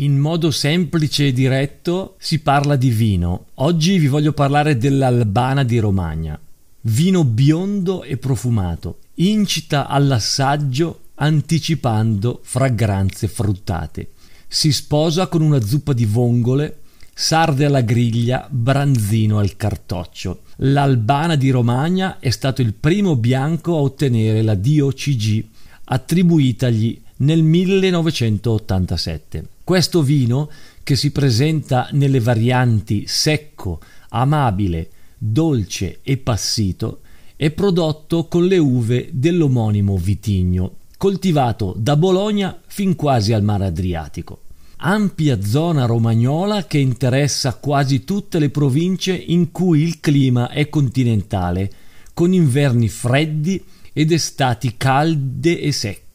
In modo semplice e diretto si parla di vino. Oggi vi voglio parlare dell'Albana di Romagna. Vino biondo e profumato, incita all'assaggio anticipando fragranze fruttate. Si sposa con una zuppa di vongole, sarde alla griglia, branzino al cartoccio. L'Albana di Romagna è stato il primo bianco a ottenere la DOCG attribuitagli nel 1987. Questo vino, che si presenta nelle varianti secco, amabile, dolce e passito, è prodotto con le uve dell'omonimo vitigno, coltivato da Bologna fin quasi al mare Adriatico. Ampia zona romagnola che interessa quasi tutte le province in cui il clima è continentale, con inverni freddi ed estati calde e secche.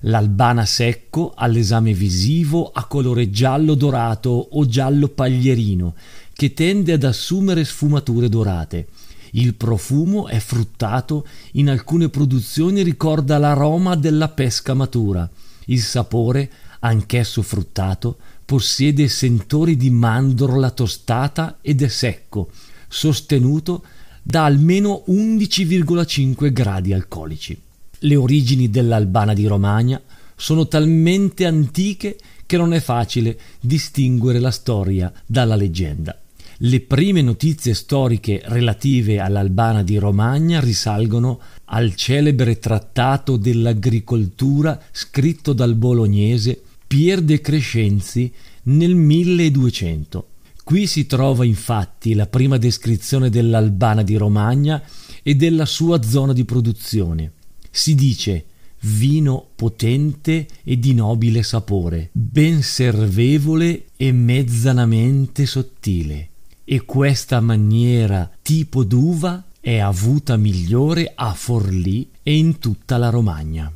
L'albana secco ha l'esame visivo a colore giallo dorato o giallo paglierino, che tende ad assumere sfumature dorate. Il profumo è fruttato, in alcune produzioni ricorda l'aroma della pesca matura. Il sapore, anch'esso fruttato, possiede sentori di mandorla tostata ed è secco, sostenuto da almeno 11,5 gradi alcolici. Le origini dell'Albana di Romagna sono talmente antiche che non è facile distinguere la storia dalla leggenda. Le prime notizie storiche relative all'Albana di Romagna risalgono al celebre trattato dell'agricoltura scritto dal bolognese Pier de Crescenzi nel 1200. Qui si trova infatti la prima descrizione dell'Albana di Romagna e della sua zona di produzione si dice vino potente e di nobile sapore, ben servevole e mezzanamente sottile. E questa maniera tipo d'uva è avuta migliore a Forlì e in tutta la Romagna.